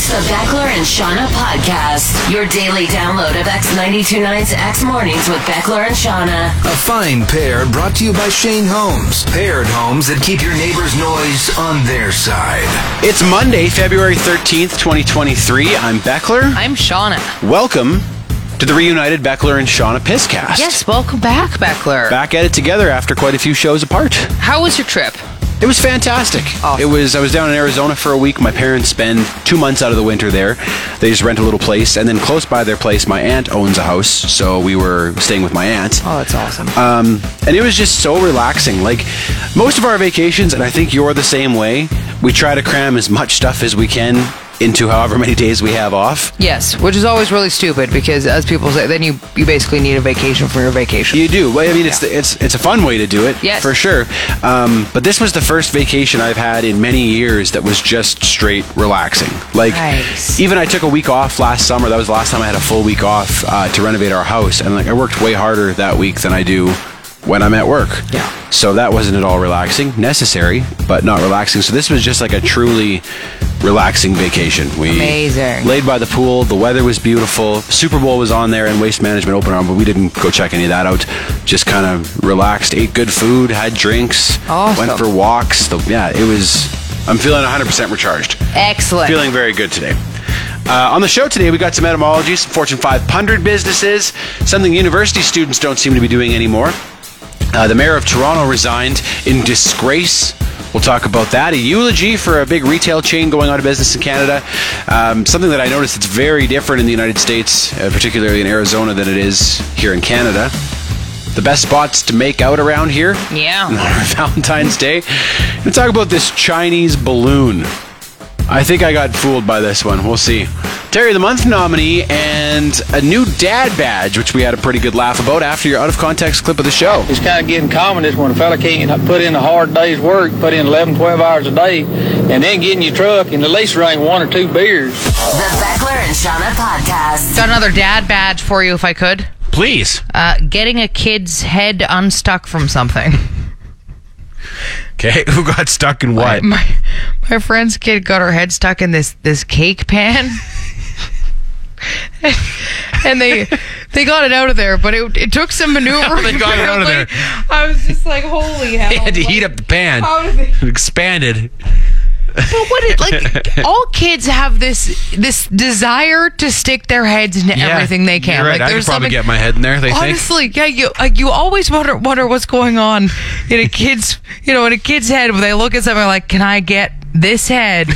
It's the Beckler and Shauna podcast, your daily download of X929's X Mornings with Beckler and Shauna. A fine pair brought to you by Shane Homes. Paired homes that keep your neighbor's noise on their side. It's Monday, February 13th, 2023. I'm Beckler. I'm Shauna. Welcome to the reunited Beckler and Shauna Pisscast. Yes, welcome back, Beckler. Back at it together after quite a few shows apart. How was your trip? It was fantastic. Awesome. It was. I was down in Arizona for a week. My parents spend two months out of the winter there. They just rent a little place, and then close by their place, my aunt owns a house, so we were staying with my aunt. Oh, that's awesome. Um, and it was just so relaxing. Like most of our vacations, and I think you're the same way. We try to cram as much stuff as we can into however many days we have off. yes, which is always really stupid because, as people say, then you, you basically need a vacation from your vacation. You do. Well, I mean, it's it's it's a fun way to do it, Yes. for sure. Um, but this was the first vacation I've had in many years that was just straight relaxing. Like, Nice. even I took a week off last summer. That was the last time I had a full week off uh, to renovate our house, and like I worked way harder that week than I do when I'm at work. Yeah. So that wasn't at all relaxing. Necessary, but not relaxing. So this was just like a truly relaxing vacation. We Amazing. laid by the pool. The weather was beautiful. Super Bowl was on there and Waste Management open arm, but we didn't go check any of that out. Just kind of relaxed, ate good food, had drinks, Awesome. went for walks. The, yeah, it was. I'm feeling 100% recharged. Excellent. Feeling very good today. Uh, on the show today, we got some etymologies, some Fortune 500 businesses, something university students don't seem to be doing anymore. Uh, the mayor of Toronto resigned in disgrace. We'll talk about that. A eulogy for a big retail chain going out of business in Canada. Um, something that I noticed that's very different in the United States, uh, particularly in Arizona, than it is here in Canada. The best spots to make out around here Yeah. on Valentine's Day. We'll talk about this Chinese balloon. I think I got fooled by this one. We'll see. Terry of the Month nominee and a new dad badge, which we had a pretty good laugh about after your out of context clip of the show. It's kind of getting common this when a fella can't put in a hard day's work, put in 11, 12 hours a day, and then get in your truck and at least drink one or two beers. The Beckler and Shauna podcast. Got another dad badge for you if I could. Please. Uh, getting a kid's head unstuck from something. Okay, who got stuck in what? My my friend's kid got her head stuck in this this cake pan. and they they got it out of there, but it, it took some maneuvering. they got it out of there? I was just like, holy hell! They had to like, heat up the pan. How did they- It expanded. But what it like all kids have this this desire to stick their heads into Yeah, everything they can. Right. Like I could probably get my head in there. They think. honestly, yeah, you like you always wonder wonder what's going on in a kid's you know in a kid's head when they look at something like, can I get this head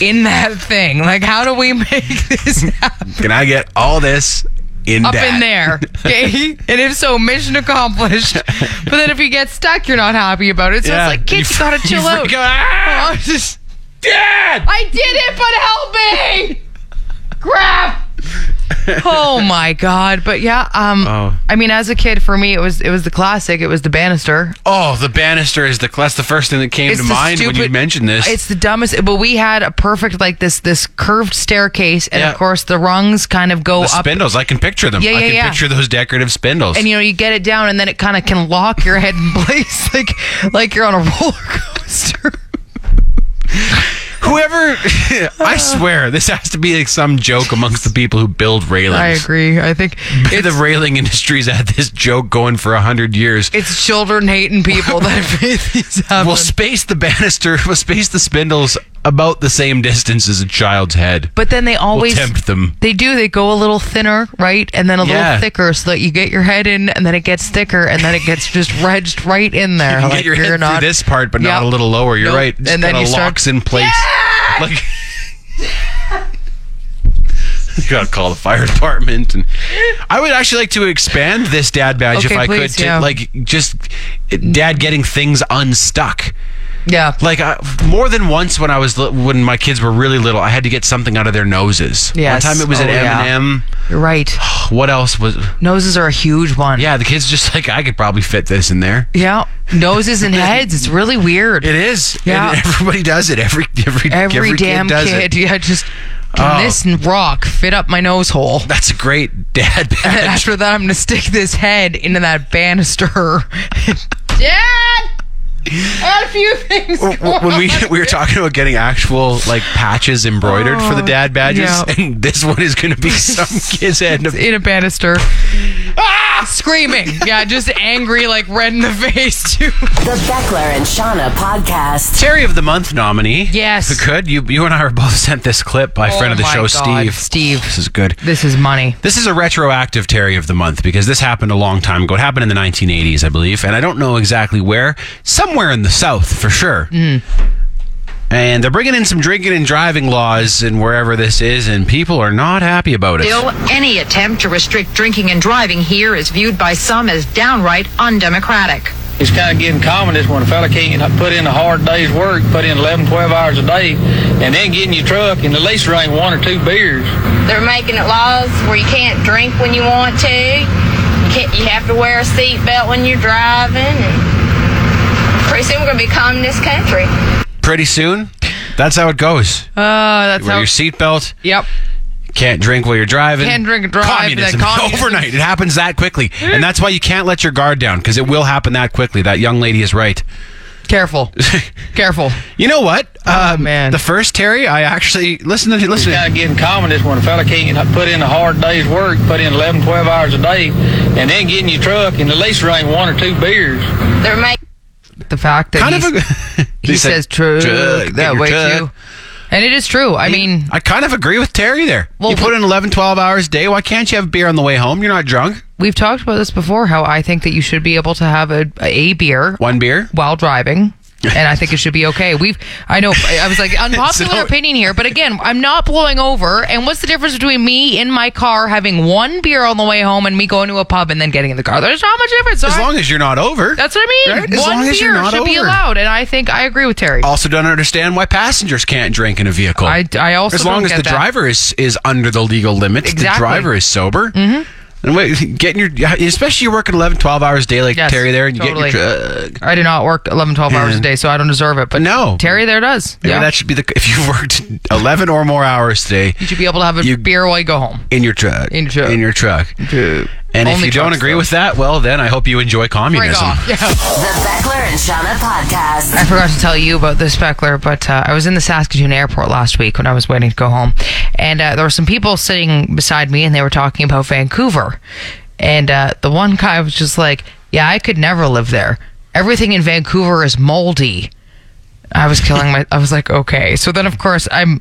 in that thing? Like, how do we make this happen? Can I get all this in Up that? in there, okay? and if so, mission accomplished. But then if you get stuck, you're not happy about it. So Yeah. it's like, kids, you, gotta chill out. Ah! Oh, just- Dad! I did it, but help me! Crap! oh my god! But yeah, um, Oh. I mean, as a kid, for me, it was it was the classic. It was the banister. Oh, the banister is the that's the first thing that came It's to mind when you mentioned this. It's the dumbest. But we had a perfect like this this curved staircase, and Yeah. of course the rungs kind of go the up. spindles. I can picture them. Yeah, I can yeah. picture those decorative spindles. And you know, you get it down, and then it kind of can lock your head in place, like like you're on a roller coaster. Whoever, I swear, this has to be like some joke amongst the people who build railings. I agree. I think the railing industry's had this joke going for a hundred years. it's children hating people that have made these happen. We'll space the banister, we'll space the spindles about the same distance as a child's head. but then they always we'll tempt them. They do. They go a little thinner, right, and then a Yeah. little thicker, so that you get your head in, and then it gets thicker, and then it gets just wedged right in there. You like get your you're head not, this part, but not a little lower. You're Nope. right. It And then you start- locks in place. Like you gotta call the fire department, and I would actually like to expand this dad badge if I please, could to yeah. like just dad getting things unstuck. Yeah. Like uh, more than once when I was li- when my kids were really little, I had to get something out of their noses. Yes. One time it was Oh, an. M&M. You're right. What else was? Noses are a huge one. Yeah, the kids just like I could probably fit this in there. Yeah. Noses and heads. It's really weird. It is. Yeah. And everybody does it. Every every Every, every damn kid does kid. it. Yeah, just can Oh. this rock fit up my nose hole? That's a great dad And badge. after that, I'm gonna stick this head into that banister. Dad, I got a few things. Going when we on we were talking about getting actual like patches embroidered for the Oh, dad badges, yeah. and this one is going to be some kid's head. in a banister, ah, screaming. Yeah, just angry, like red in the face too. The Beckler and Shauna podcast. Terry of the month nominee. Yes. if we could. You you and I were both sent this clip by Oh friend of the show, God, Steve. Steve. this is good. This is money. This is a retroactive Terry of the month because this happened a long time ago. It happened in the 1980s, I believe, and I don't know exactly where. Somewhere in the South, for sure. Mm. And they're bringing in some drinking and driving laws and wherever this is, and people are not happy about it. Still, any attempt to restrict drinking and driving here is viewed by some as downright undemocratic. It's kind of getting common is when a fella can't put in a hard day's work, put in 11, 12 hours a day, and then get in your truck and at least drink one or two beers. They're making it laws where you can't drink when you want to. You can't. You have to wear a seatbelt when you're driving. And pretty soon we're gonna be a communist country. Pretty soon, that's how it goes. Uh, that's Wear how. your seatbelt. Yep. Can't drink while you're driving. Can't drink and drive, Communism. then communism. Overnight. It happens that quickly. And that's why you can't let your guard down because it will happen that quickly. That young lady is right. Careful. Careful. You know what? Oh, Um, man. The first Terry, I actually listen to It's listen. kind of getting common is when a fella can't put in a hard day's work, put in 11, 12 hours a day, and then get in your truck and at least drink one or two beers. They're making. The fact that kind a, he says true that way truck." too. And it is true. I mean, I kind of agree with Terry there. Well, you put in 11, 12 hours a day. Why can't you have beer on the way home? You're not drunk. we've talked about this before. How I think that you should be able to have a, a beer One beer. while driving. And I think it should be okay. We've, I know, I was like, unpopular So- opinion here, but again, I'm not blowing over. And what's the difference between me in my car having one beer on the way home and me going to a pub and then getting in the car? There's not much difference. As long as you're not over. that's what I mean. Right? As One long beer as you're not should be allowed, and I think I agree with Terry. also don't understand why passengers can't drink in a vehicle. I, I also as long as the that. driver is is under the legal limits, the driver is sober. Mm-hmm. And wait, getting your especially you're working 11, 12 hours a day like Yes, Terry there, and you totally. get your truck. I do not work 11, 12 hours a day, so I don't deserve it. But No. Terry there does. Maybe yeah. that should be the if you worked eleven or more hours today you should be able to have a You- beer while you go home. in your truck. In your truck. In your truck. And if you don't agree though. with that, well, then I hope you enjoy communism. Yeah. The Beckler and Shauna podcast. I forgot to tell you about this Beckler, but uh, I was in the Saskatoon airport last week when I was waiting to go home, and uh, there were some people sitting beside me, and they were talking about Vancouver, and uh, the one guy was just like, "Yeah, I could never live there. Everything in Vancouver is moldy." I was killing my. I was like, okay. So then, of course, I'm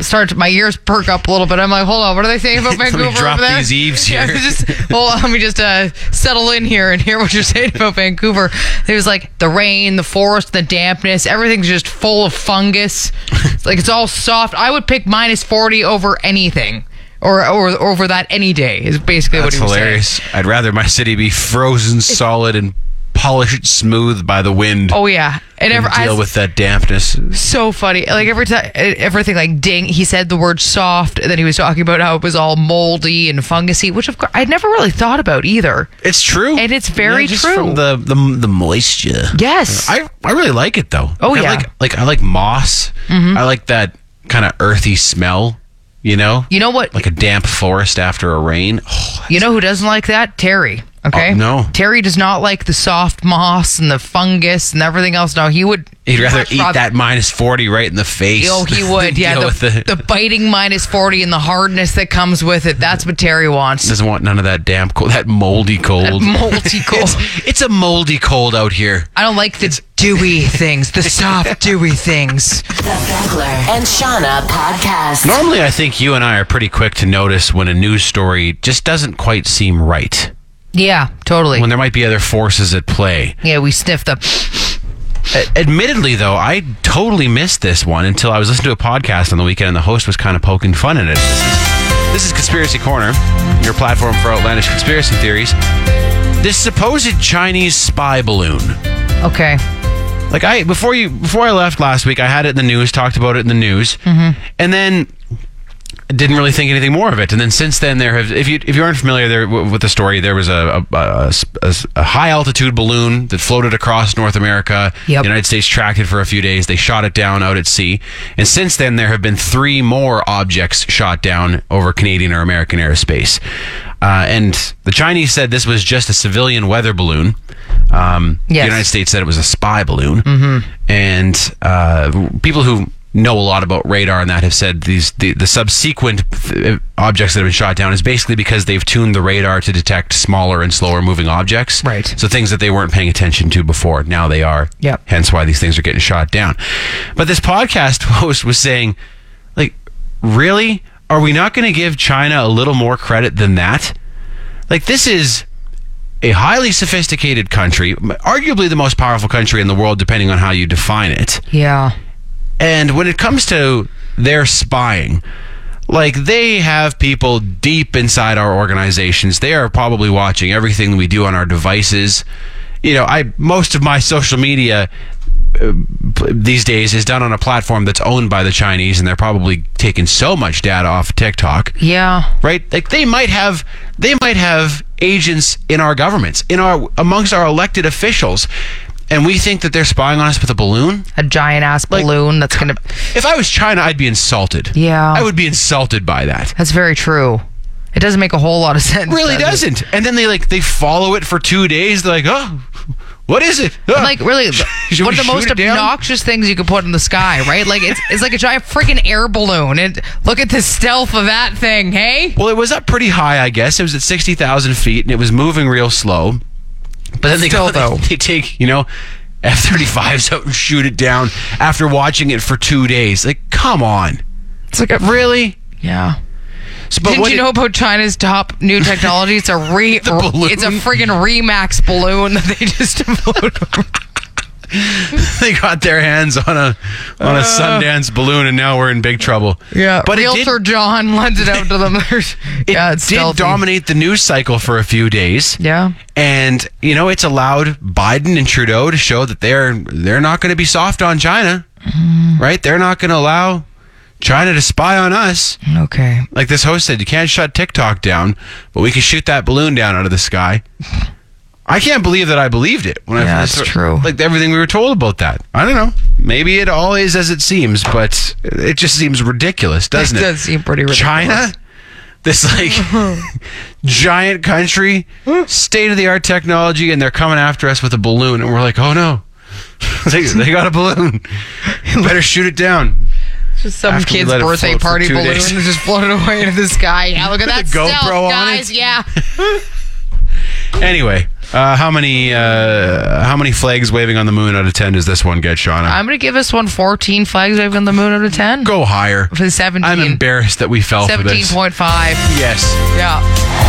start my ears perk up a little bit. I'm like, hold on, what are they saying about Let me Vancouver drop over there? these eaves Yeah, here. just hold on, let me just uh, settle in here and hear what you're saying about Vancouver. It was like the rain, the forest, the dampness, everything's just full of fungus. It's like it's all soft. I would pick minus forty over anything. Or, or over that any day is basically That's what he was hilarious. I'd rather my city be frozen solid and polished smooth by the wind. Oh yeah, and ever, I, deal with that dampness. so funny. Like every time, everything like ding. He said the word soft, and then he was talking about how it was all moldy and fungusy, which of course I'd never really thought about either. It's true, And it's very Yeah, just true. From the the the moisture. Yes. I I really like it though. Oh, I yeah. like like I like moss. Mm-hmm. I like that kind of earthy smell. You know, You know what? like a damp forest after a rain. Oh, You know who doesn't like that? Terry. Okay. Oh, no. Terry does not like the soft moss and the fungus and everything else. No, he would. He'd rather much eat that minus 40 right in the face. Oh, he would. Yeah, the, with the, the biting minus 40 and the hardness that comes with it. That's what Terry wants. doesn't want none of that damp cold, that moldy cold. That moldy cold. It's, it's a moldy cold out here. I don't like the dewy things, the soft, dewy things. The Beckler and Shauna podcast. Normally, I think you and I are pretty quick to notice when a news story just doesn't quite seem right. Yeah, totally. When there might be other forces at play. yeah, we sniff the. Admittedly, though, I totally missed this one until I was listening to a podcast on the weekend and the host was kind of poking fun at it. This is, this is Conspiracy Corner, your platform for outlandish conspiracy theories. This supposed Chinese spy balloon. Okay. Like I before you before I left last week, I had it in the news, talked about it in the news, mm-hmm. and then didn't really think anything more of it. And then since then, there have if you if you aren't familiar there with the story, there was a a, a, a- high altitude balloon that floated across North America. Yep. The United States tracked it for a few days. They shot it down out at sea, and since then there have been three more objects shot down over Canadian or American airspace. Uh, and the Chinese said this was just a civilian weather balloon. Um, The United States said it was a spy balloon, and uh, people who know a lot about radar and that have said these the, the subsequent uh, objects that have been shot down is basically because they've tuned the radar to detect smaller and slower moving objects. Right. So things that they weren't paying attention to before, now they are. Yep. Hence why these things are getting shot down. But this podcast host was saying, like, really? Are we not going to give China a little more credit than that? Like, this is a highly sophisticated country, arguably the most powerful country in the world, depending on how you define it. Yeah. And when it comes to their spying, like they have people deep inside our organizations. They are probably watching everything we do on our devices. You know, I most of my social media uh, these days is done on a platform that's owned by the Chinese, and they're probably taking so much data off TikTok Yeah. right? Like they might have they might have agents in our governments, in our amongst our elected officials, and we think that they're spying on us with a balloon. A giant ass Like- balloon that's going to. If I was China, I'd be insulted. Yeah. I would be insulted by that. That's very true. It doesn't make a whole lot of sense. Really does doesn't. And then they like they follow it for two days. They're like, oh, what is it? Oh. Like really, one of the most obnoxious things you could put in the sky, right? Like it's it's like a giant freaking air balloon. And look at the stealth of that thing, hey? Well, it was up pretty high, I guess. It was at 60,000 feet and it was moving real slow. But then they Still, go, though. they, they take, you know, F 35s out and shoot it down after watching it for two days. Like, come on. It's like a Really? yeah. So, but Did what you it- know about China's top new technology? It's a re. It's a friggin' Remax balloon that they just float over. they got their hands on a on a Sundance balloon and now we're in big trouble. Yeah, But Realtor did, John lends it out to them. It yeah, it's did stealthy. dominate the news cycle for a few days. Yeah. And you know, it's allowed Biden and Trudeau to show that they're they're not going to be soft on China. Mm-hmm. Right? They're not going to allow China to spy on us. Okay. Like this host said, you can't shut TikTok down, but we can shoot that balloon down out of the sky. I can't believe that I believed it when I Yeah, first it's true. Like everything we were told about that. I don't know. Maybe it all is as it seems, but it just seems ridiculous, doesn't It it? does seem pretty ridiculous. China, this like giant country, state of the art technology, and they're coming after us with a balloon, and we're like, oh no, they, they got a balloon. Better shoot it down. Just some After kid's birthday party balloon days. just floated away into the sky. Yeah, look at that The GoPro on guys. it? Yeah. Anyway, uh, how many uh, how many flags waving on the moon out of ten does this one get, Shauna? I'm going to give this one 14 flags waving on the moon out of 10. Go higher. For the 17. I'm embarrassed that we fell for this. 17.5. Yes. Yeah.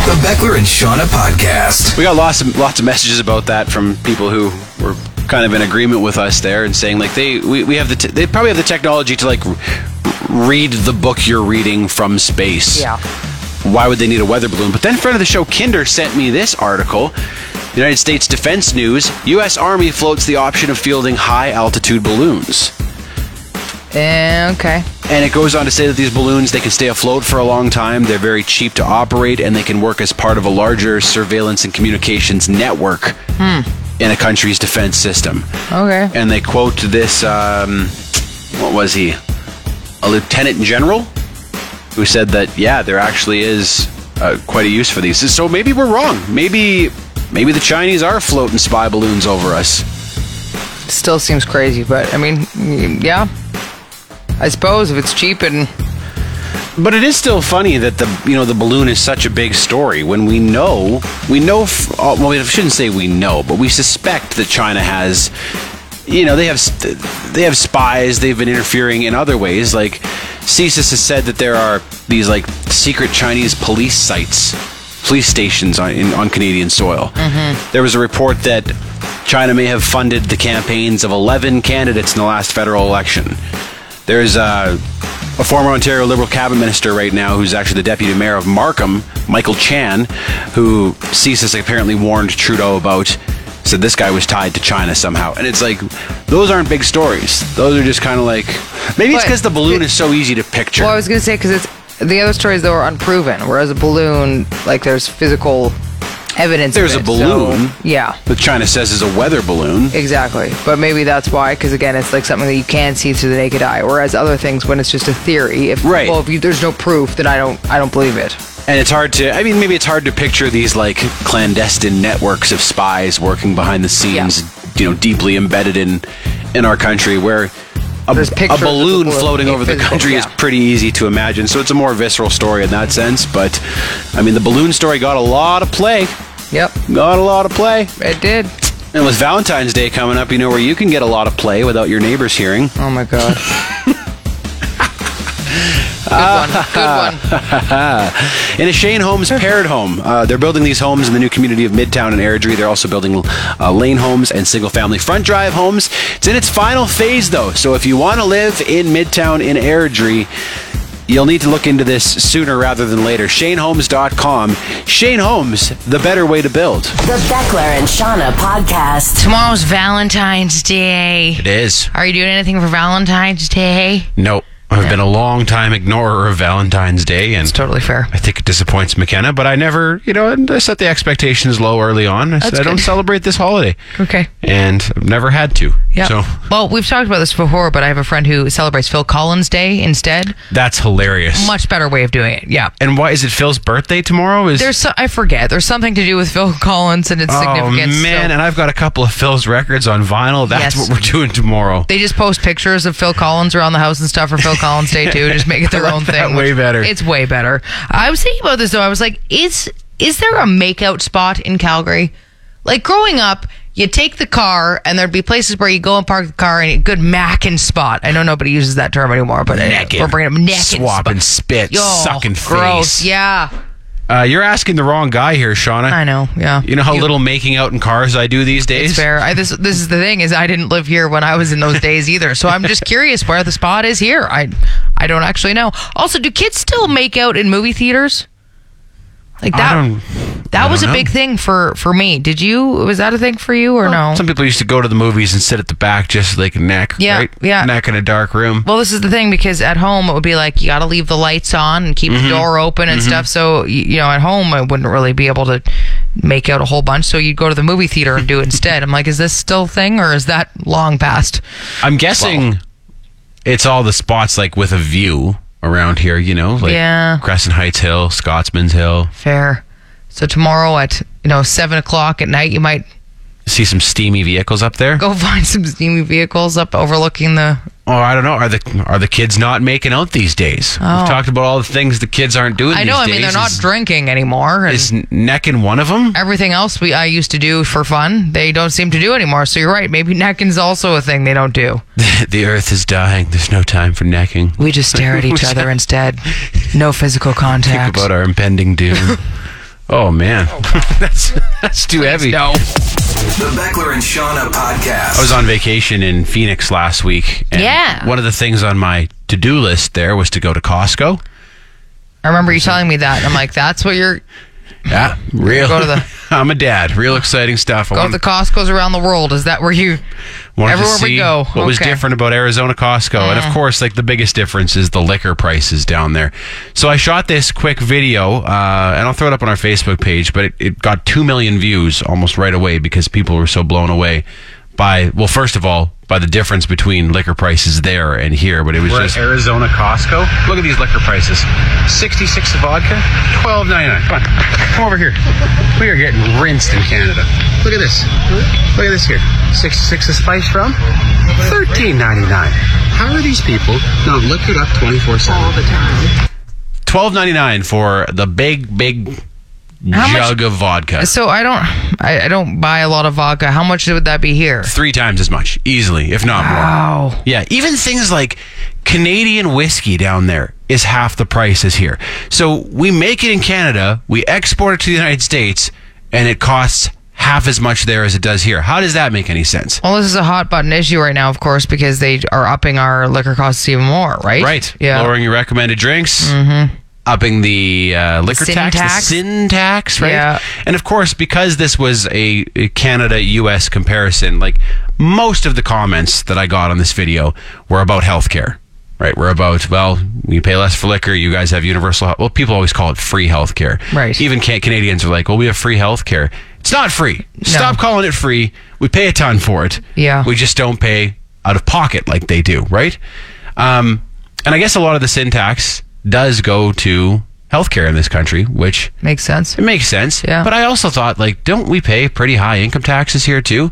The Beckler and Shauna podcast. We got lots of lots of messages about that from people who were kind of in agreement with us there and saying like they we, we have the t- they probably have the technology to like r- read the book you're reading from space. Yeah. Why would they need a weather balloon? But then friend of the show Kinder sent me this article. United States Defense News: U.S. Army floats the option of fielding high altitude balloons. Eh, okay. And it goes on to say that these balloons they can stay afloat for a long time. They're very cheap to operate, and they can work as part of a larger surveillance and communications network in a country's defense system. Okay. And they quote this: um, "What was he? A lieutenant general who said that yeah, there actually is uh, quite a use for these. So maybe we're wrong. Maybe." Maybe the Chinese are floating spy balloons over us. Still seems crazy, but I mean, yeah. I suppose if it's cheap and But it is still funny that the you know the balloon is such a big story when we know we know f- uh, well we shouldn't say we know but we suspect that China has you know they have they have spies they've been interfering in other ways like CSIS has said that there are these like secret Chinese police sites police stations on in, on Canadian soil there was a report that China may have funded the campaigns of 11 candidates in the last federal election there's uh, a former Ontario Liberal cabinet minister right now who's actually the deputy mayor of Markham, Michael Chan, who CSIS apparently warned Trudeau about. Said this guy was tied to China somehow, and it's like those aren't big stories. Those are just kind of like maybe it's because the balloon is so easy to picture. well, I was gonna say because it's the other stories though are unproven, whereas a balloon, like there's physical evidence. of There's a it, so- balloon. yeah, that China says is a weather balloon. exactly. But maybe that's why, because again, it's like something that you can see through the naked eye. Whereas other things, when it's just a theory, if Right. well, if you, there's no proof, then I don't, I don't believe it. And it's hard to, I mean, maybe it's hard to picture these like clandestine networks of spies working behind the scenes, yeah. you know, deeply embedded in in our country where a, a pictures of the balloon floating over the country is pretty easy to imagine. So it's a more visceral story in that sense. But I mean, the balloon story got a lot of play. Yep, Got a lot of play. it did. And with Valentine's Day coming up, you know where you can get a lot of play without your neighbors hearing. Oh my god. Good one. Good one. in a Shane Homes paired home. Uh, they're building these homes in the new community of Midtown and Airdrie. They're also building uh, lane homes and single family front drive homes. It's in its final phase, though. So if you want to live in Midtown in Airdrie, You'll need to look into this sooner rather than later. ShaneHomes.com. Shane Homes, the better way to build. The Beckler and Shauna podcast. Tomorrow's Valentine's Day. It is. Are you doing anything for Valentine's Day? Nope. I've been a long time ignorer of Valentine's Day, and It's totally fair. I think it disappoints McKenna, but I never, you know, I set the expectations low early on. I said That's I don't celebrate this holiday, Okay. and I've never had to. Yeah. So well, we've talked about this before, but I have a friend who celebrates Phil Collins Day instead. that's hilarious. Much better way of doing it. Yeah. and why is it Phil's birthday tomorrow? Is There's so, I forget. There's something to do with Phil Collins and its oh significance. man, so- and I've got a couple of Phil's records on vinyl. That's Yes. what we're doing tomorrow. they just post pictures of Phil Collins around the house and stuff for Phil Collins Day too. Just make it their own thing. way better. It's way better. I was thinking about this though. I was like, is is there a makeout spot in Calgary? Like growing up, you take the car and there'd be places where you go and park the car and a good mackin' spot. I know nobody uses that term anymore, but uh, we're bringing up necking Swapping spot. spit, Yo, sucking gross. face. Yeah, Uh, you're asking the wrong guy here, Shauna. I know. Yeah, You know how little making out in cars I do these days? It's fair. I, this this is the thing is I didn't live here when I was in those days either. So I'm just curious where the spot is here. I I don't actually know. Also, do kids still make out in movie theaters? Like that that was a know. big thing for for me. Did you was that a thing for you or no? Some people used to go to the movies and sit at the back just so like a neck. Yeah, right? yeah. Neck in a dark room. Well, this is the thing because at home it would be like you got to leave the lights on and keep Mm-hmm. the door open and stuff. So you know, at home I wouldn't really be able to make out a whole bunch. So you'd go to the movie theater and do it instead. I'm like, is this still a thing or is that long past? I'm guessing it's all the spots like with a view around here, you know, like Yeah. Crescent Heights Hill, Scotsman's Hill. Fair. So tomorrow at you know seven o'clock at night, you might See some steamy vehicles up there. go find some steamy vehicles up overlooking the. Oh, I don't know. Are the are the kids not making out these days? Oh. We've talked about all the things the kids aren't doing. I know. I mean, they're not Is- drinking anymore, Is necking one of them? everything else we I used to do for fun, they don't seem to do anymore. So you're right. Maybe necking's also a thing they don't do. the earth is dying. There's no time for necking. We just stare at each other instead. No physical Think contact. about our impending doom. oh man, oh, that's that's too heavy. No. The Beckler and Shauna podcast. I was on vacation in Phoenix last week. And Yeah. One of the things on my to do list there was to go to Costco. I remember you telling me that. I'm like, that's what you're. Yeah, real. Go to the- I'm a dad. Real exciting stuff. I Go to the Costco's around the world. Is that where you? wanted to everywhere we go. What was Okay. Different about Arizona Costco, and of course, like the biggest difference is the liquor prices down there. So I shot this quick video, uh, and I'll throw it up on our Facebook page. But it, it got two million views almost right away because people were so blown away by well, first of all, by the difference between liquor prices there and here, but it was We're just at Arizona Costco. Look at these liquor prices. 66 of vodka, 12.99. Come on, come over here. We are getting rinsed in Canada. Look at this. Look at this here. 66 of spice rum, 13.99. How are these people not liquored up 24/7? All the time. twelve ninety nine for the big big How much- jug of vodka. So I don't I, I don't buy a lot of vodka. How much would that be here? Three times as much, easily, if not more. Wow. Yeah, even things like Canadian whiskey down there is half the price as here. So we make it in Canada, we export it to the United States, and it costs half as much there as it does here. How does that make any sense? Well, this is a hot button issue right now, of course, because they are upping our liquor costs even more, right? Right. Yeah. Lowering your recommended drinks. Mm-hmm. Upping the uh, liquor sin tax, tax. the sin tax, right? Yeah. And of course, because this was a, a Canada-U.S. comparison, like most of the comments that I got on this video were about healthcare. Right, we're about well, you pay less for liquor. You guys have universal. health- Well, people always call it free healthcare. Right. Even can- Canadians are like, well, we have free healthcare. It's not free. Stop calling it free. We pay a ton for it. Yeah. We just don't pay out of pocket like they do, right? Um, and I guess a lot of the sin tax does go to healthcare in this country, which Makes sense. it makes sense. Yeah. But I also thought, like, don't we pay pretty high income taxes here too?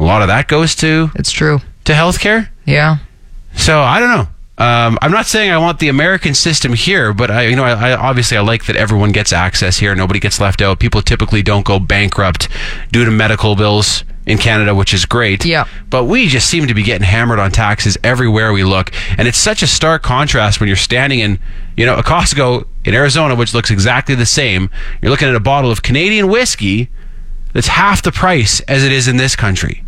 A lot of that goes to It's true. to healthcare. Yeah. So I don't know. Um, I'm not saying I want the American system here, but I, you know, I, I obviously I like that everyone gets access here. Nobody gets left out. People typically don't go bankrupt due to medical bills in Canada, which is great. Yeah. But we just seem to be getting hammered on taxes everywhere we look, and it's such a stark contrast when you're standing in, you know, a Costco in Arizona, which looks exactly the same. You're looking at a bottle of Canadian whiskey that's half the price as it is in this country.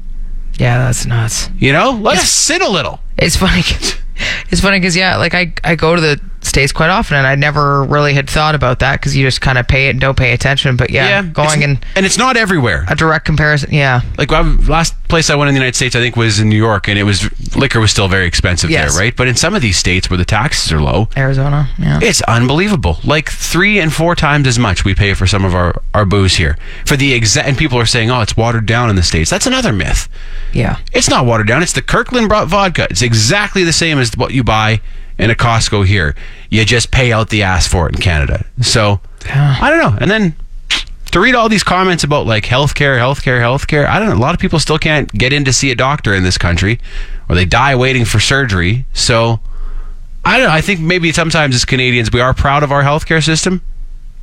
Yeah, that's nuts. You know, let us sit a little. It's funny. It's funny because yeah, like I I go to the states quite often, and I never really had thought about that because you just kind of pay it and don't pay attention. But yeah, yeah going in and it's not everywhere. a direct comparison, yeah, Like I, last place I went in the United States, I think was in New York, and it was liquor was still very expensive Yes. there, right? But in some of these states where the taxes are low, Arizona, yeah, it's unbelievable. Like three and four times as much we pay for some of our, our booze here for the exact. And people are saying, "Oh, it's watered down in the states." That's another myth. yeah, It's not watered down. It's the Kirkland brought vodka. It's exactly the same as what you buy in a Costco here. You just pay out the ass for it in Canada. So I don't know. And then to read all these comments about like healthcare, healthcare, healthcare, I don't know. A lot of people still can't get in to see a doctor in this country, or they die waiting for surgery. So I don't know. I think maybe sometimes as Canadians we are proud of our healthcare system.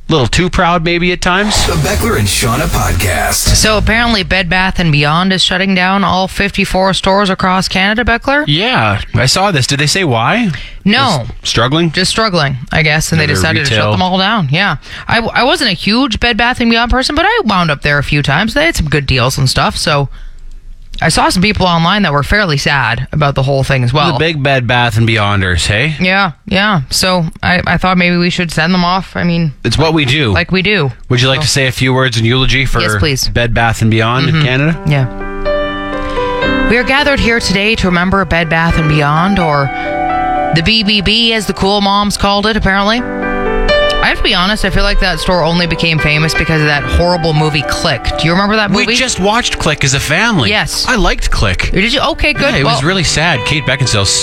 A little too proud, maybe at times. The Beckler and Shauna podcast. So apparently, Bed Bath and Beyond is shutting down all 54 stores across Canada. Beckler, Yeah, I saw this. Did they say why? no, Struggling? just struggling, I guess, and they Their decided to shut them all down. Yeah, I, I wasn't a huge Bed Bath and Beyond person, but I wound up there a few times. They had some good deals and stuff. So I saw some people online that were fairly sad about the whole thing as well. the big Bed Bath and Beyonders, hey? yeah, yeah. So I, I thought maybe we should send them off. I mean, It's what we do. like we do. Would you like to say a few words in eulogy for Yes, please. Mm-hmm. Bed Bath and Beyond in Canada? Yeah. We are gathered here today to remember Bed Bath and Beyond, or the BBB, as the cool moms called it, apparently. I have to be honest, I feel like that store only became famous because of that horrible movie Click. Do you remember that movie? We just watched Click as a family. Yes. I liked Click. Did you? Okay, good. Yeah, it well, was really sad. Kate Beckinsale's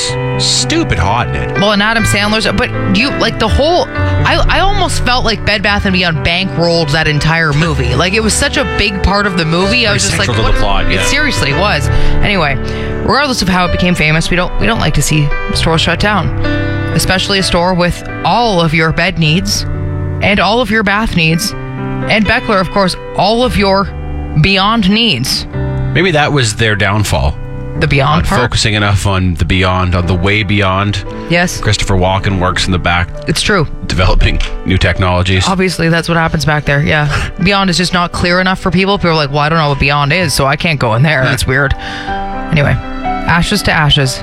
stupid hot in it. well, and Adam Sandler's, but you like the whole. I I almost felt like Bed Bath and Beyond bankrolled that entire movie. Like it was such a big part of the movie. I was just like, what the plot, It seriously was. Anyway, regardless of how it became famous, we don't we don't like to see stores shut down, especially a store with all of your bed needs and all of your bath needs, and Beckler, of course, all of your beyond needs. Maybe that was their downfall. The beyond part. focusing enough on the beyond, on the way beyond. Yes, Christopher Walken works in the back it's true. developing new technologies. Obviously, that's what happens back there. Yeah. Beyond is just not clear enough for people. People are like, well, I don't know what Beyond is, so I can't go in there. That's weird. Anyway, ashes to ashes,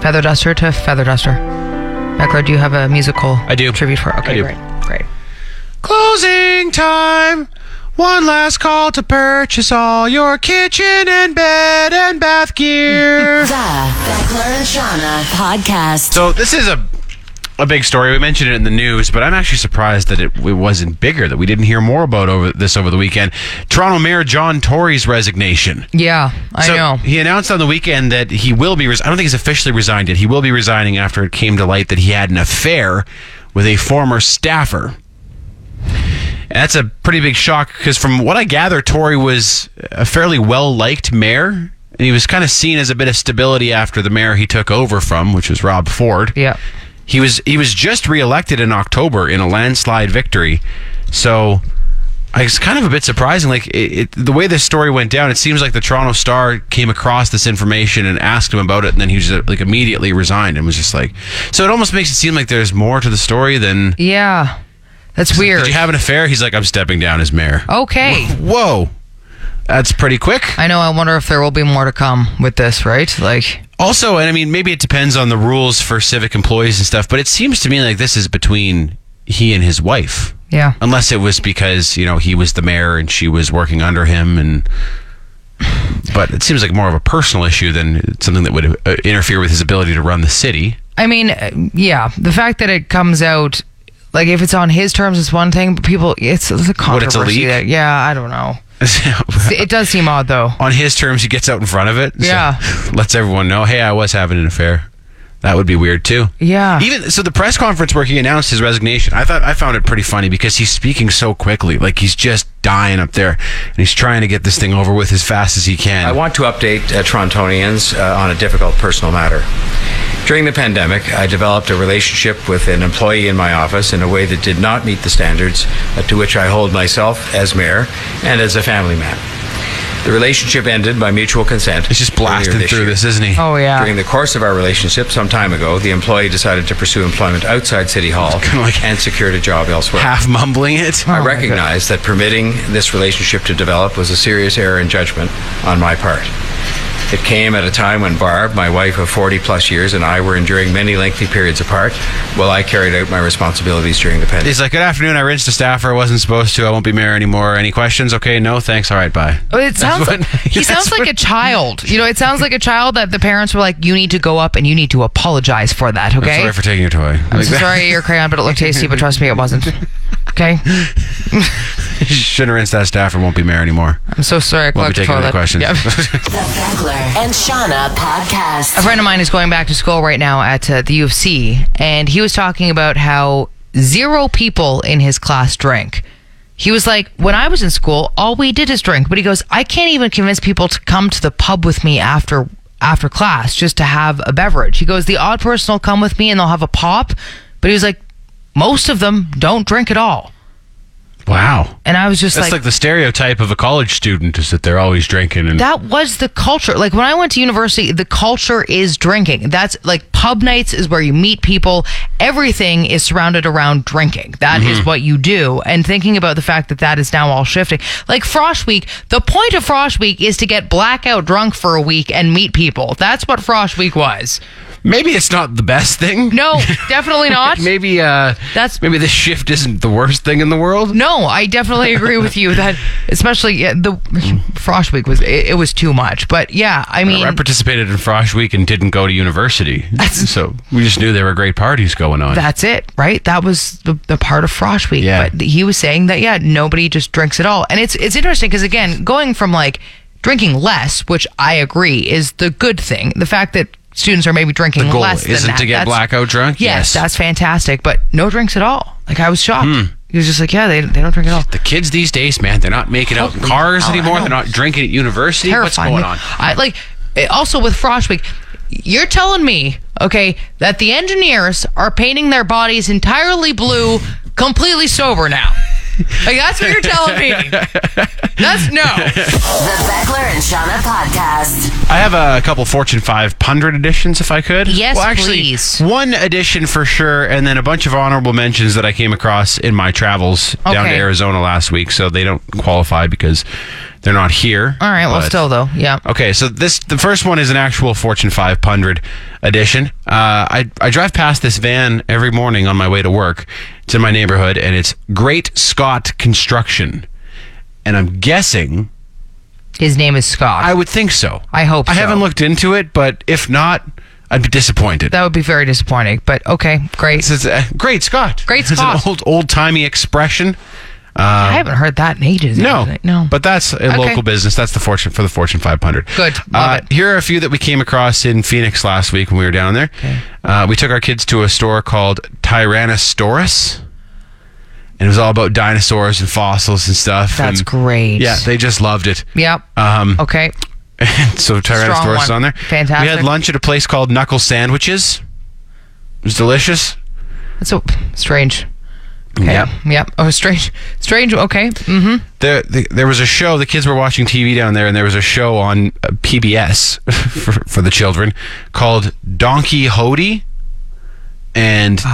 feather duster to feather duster. Beckler, do you have a musical I do. tribute for? Okay, I do. great. Great. Closing time. One last call to purchase all your kitchen and bed and bath gear. The Beckler and Shauna podcast. So this is a a big story. We mentioned it in the news, but I'm actually surprised that it, it wasn't bigger. That we didn't hear more about over this over the weekend. Toronto Mayor John Tory's resignation. Yeah, I so know. He announced on the weekend that he will be. Res- I don't think he's officially resigned yet. He will be resigning after it came to light that he had an affair with a former staffer. And that's a pretty big shock because, from what I gather, Tory was a fairly well liked mayor. And he was kind of seen as a bit of stability after the mayor he took over from, which was Rob Ford. Yeah. He was he was just reelected in October in a landslide victory. So I was kind of a bit surprising. Like it, it, the way this story went down, it seems like the Toronto Star came across this information and asked him about it, and then he was uh, like immediately resigned and was just like. So it almost makes it seem like there's more to the story than. Yeah. That's weird. Did you have an affair? He's like, I'm stepping down as mayor. okay. Whoa, that's pretty quick. I know. I wonder if there will be more to come with this, right? Like, Also, and I mean, maybe it depends on the rules for civic employees and stuff, but it seems to me like this is between he and his wife. yeah. Unless it was because, you know, he was the mayor and she was working under him and but it seems like more of a personal issue than something that would uh, interfere with his ability to run the city. I mean, uh, yeah. The fact that it comes out, like, if it's on his terms, it's one thing, but people, it's, it's a What, it's a controversy. leak? that- yeah, I don't know. It does seem odd, though. On his terms, he gets out in front of it. so Yeah. lets everyone know, hey, I was having an affair. That would be weird too. Yeah. Even so, the press conference where he announced his resignation, I thought I found it pretty funny because he's speaking so quickly, like he's just dying up there, and he's trying to get this thing over with as fast as he can. I want to update uh, Torontonians uh, on a difficult personal matter. During the pandemic, I developed a relationship with an employee in my office in a way that did not meet the standards uh, to which I hold myself as mayor and as a family man. The relationship ended by mutual consent. He's just earlier blasting through year. this, isn't he? Oh, yeah. During the course of our relationship, some time ago, the employee decided to pursue employment outside City Hall Kinda like- and secured a job elsewhere. Half mumbling it. I recognize that permitting this relationship to develop was a serious error in judgment on my part. It came at a time when Barb, my wife of 40 plus years, and I were enduring many lengthy periods apart while I carried out my responsibilities during the pandemic. He's like, "Good afternoon. I rinsed a staffer. I wasn't supposed to. I won't be mayor anymore. Any questions? Okay, no, thanks. All right, bye." It sounds what- like, he sounds like a child. You know, it sounds like a child that the parents were like, "You need to go up and you need to apologize for that." I'm Okay. sorry for taking your toy. I'm Like so sorry your crayon, but it looked tasty. But trust me, it wasn't. Okay. Shouldn't have rinsed that staffer. Won't be mayor anymore. I'm so sorry. I Won't be taking any toilet. questions. Yeah. The Beckler and Shauna podcast. A friend of mine is going back to school right now at uh, the U of C, and he was talking about how zero people in his class drink. He was like, when I was in school, all we did is drink. But he goes, I can't even convince people to come to the pub with me after after class just to have a beverage. He goes, the odd person will come with me and they'll have a pop, but he was like, most of them don't drink at all. Wow. And I was just That's like, the stereotype of a college student is that they're always drinking and that was the culture. Like when I went to university, the culture is drinking. That's like pub nights is where you meet people. Everything is surrounded around drinking. That is mm-hmm. what you do. And thinking about the fact that that is now all shifting. Like Frosh Week, the point of Frosh Week is to get blackout drunk for a week and meet people. That's what Frosh Week was. Maybe it's not the best thing. No, definitely not. maybe uh That's- maybe this shift isn't the worst thing in the world. No, I definitely agree with you that, especially yeah, the Frosh Week was it, it was too much. But yeah, I mean, I participated in Frosh Week and didn't go to university, so we just knew there were great parties going on. That's it, right? That was the, the part of Frosh Week. Yeah. But he was saying that yeah, nobody just drinks at all, and it's it's interesting because again, going from like drinking less, which I agree is the good thing. The fact that students are maybe drinking the goal less isn't than that, to get that's- blackout drunk. Yes, that's fantastic, but no drinks at all. Like I was shocked. Hmm. He was just like, yeah, they they don't drink at all. the kids these days, man, they're not making out in cars I anymore. They're not drinking at university. terrifying. What's going on? I like also with Frosh Week. You're telling me, okay, that the engineers are painting their bodies entirely blue, completely sober now. Like that's what you're telling me. That's no. The Beckler and Shauna podcast. I have a couple Fortune 500 editions, if I could. Yes, well, actually, please. One edition for sure, and then a bunch of honorable mentions that I came across in my travels down to Arizona last week. So they don't qualify because they're not here. All right. Well, But- still though, yeah. Okay, so this the first one is an actual Fortune 500 edition. Uh, I I drive past this van every morning on my way to work. It's in my neighborhood, and it's Great Scott Construction, and I'm guessing His name is Scott. I would think so. I hope I so. haven't looked into it, but if not, I'd be disappointed. That would be very disappointing. But okay, great. This is, uh, great Scott. Great Scott. It's an old old timey expression. I haven't heard that in ages. No, actually. no. But that's a Okay. local business. That's the fortune for the Fortune 500. Good. Love Uh, it. Here are a few that we came across in Phoenix last week when we were down there. Uh, we took our kids to a store called Tyrannosaurus. And it was all about dinosaurs and fossils and stuff. That's and- great. Yeah, they just loved it. Yep. Um, okay. so Strong Tyrannosaurus one. is on there. Fantastic. We had lunch at a place called Knuckle Sandwiches. It was delicious. That's so strange. Okay. Yep. Yep. Oh, strange. Strange. Okay. Mm-hmm. There, the, there was a show. The kids were watching TV down there, and there was a show on uh, PBS for, for the children called Donkey Hodie, and Oh,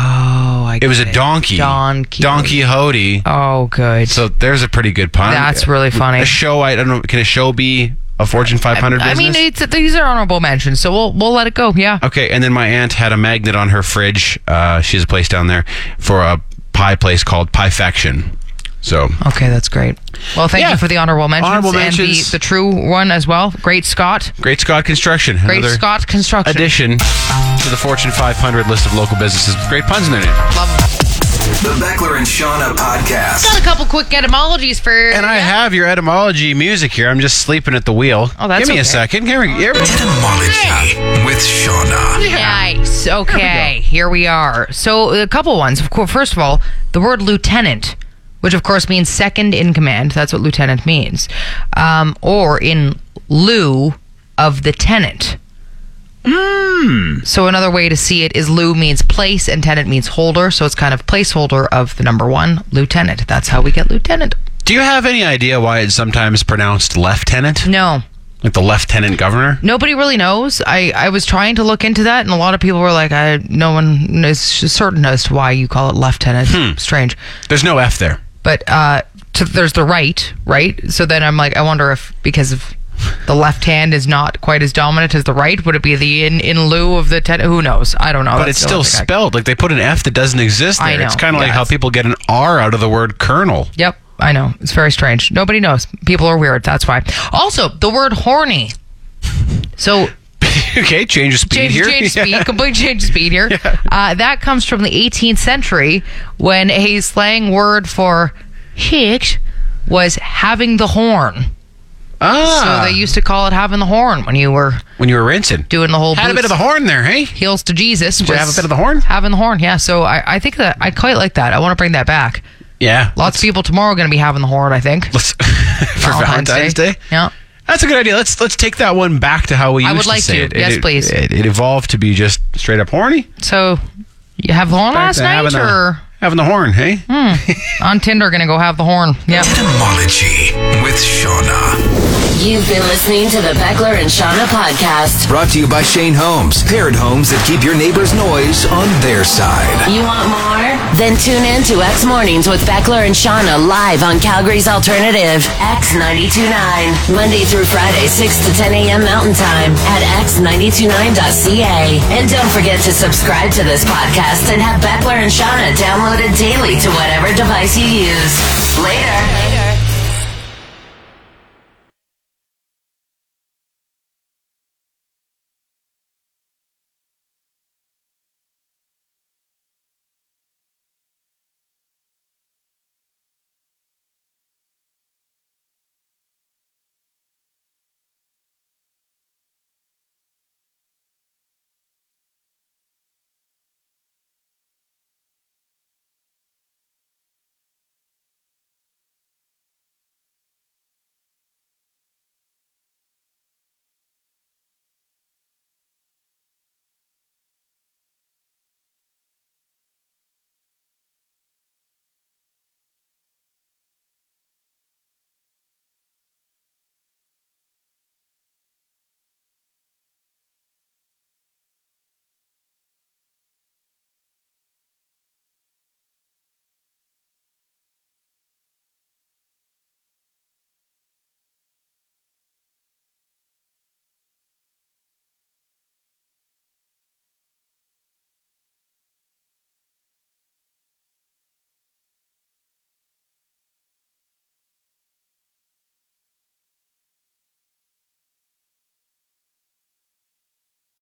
I it was a donkey. Donkey. Donkey Hodie. Oh, good. So there's a pretty good pun. That's really funny. A show. I don't know. Can a show be a Fortune 500 I business? mean, it's, these are honorable mentions, so we'll we'll let it go. Yeah. Okay, and then my aunt had a magnet on her fridge. Uh, she has a place down there for a pie place called Piefection. So Okay, that's great. Well, thank Yeah. you for the honorable mentions Honorable and the, mentions. the true one as well. Great Scott. Great Scott Construction. Great Scott Construction. addition to the Fortune 500 list of local businesses with great puns in their name. Love. The Beckler and Shauna podcast. Got a couple quick etymologies for. And I have your etymology music here. I'm just sleeping at the wheel. Oh, that's Give me okay. a second. Here we here we- Etymology with Shauna. Nice. Okay, here we are. So a couple ones. Of course, first of all, the word lieutenant, which of course means second in command. That's what lieutenant means, um, or in lieu of the tenant. So another way to see it is lieu means place and tenant means holder. So it's kind of placeholder of the number one lieutenant. That's how we get lieutenant. Do you have any idea why it's sometimes pronounced lieutenant? No. Like the lieutenant governor? Nobody really knows. I, I was trying to look into that, and a lot of people were like, I, no one is certain as to why you call it lieutenant. Strange. There's no F there. But uh, to, there's the right, right? So then I'm like, I wonder if because of the left hand is not quite as dominant as the right, would it be the in, in lieu of the ten? Who knows? I don't know. But That's it's still I- spelled. Like they put an F that doesn't exist I there. It's kind of Yeah, like how people get an R out of the word colonel. Yep, I know. It's very strange. Nobody knows. People are weird. That's why. Also, the word horny. So okay, change of speed change, here. change Yeah. speed, complete change of speed here. Uh, that comes from the 18th century when a slang word for hicks was having the horn. Ah, So they used to call it having the horn when you were when you were rinsing. doing the whole thing. Had a bit of the horn there, hey? heels to Jesus. Did you have a bit of the horn? Having the horn, yeah. So I, I think that I quite like that. I want to bring that back. Yeah. Lots of people tomorrow are going to be having the horn. I think for Valentine's, Day. Yeah. That's a good idea. Let's let's take that one back to how we I used would to like say to. it. Yes, it, please. It, it evolved to be just straight up horny. So you have the horn last night, or. Having the horn, hey? Hmm. on Tinder going to go have the horn? Yeah. Etymology with Shauna. You've been listening to the Beckler and Shauna podcast. Brought to you by Shane Homes. Paired homes that keep your neighbor's noise on their side. You want more? Then tune in to X Mornings with Beckler and Shauna live on Calgary's alternative, X929. Monday through Friday, 6 to 10 a.m. Mountain Time at x929.ca. And don't forget to subscribe to this podcast and have Beckler and Shauna downloaded daily to whatever device you use. Later.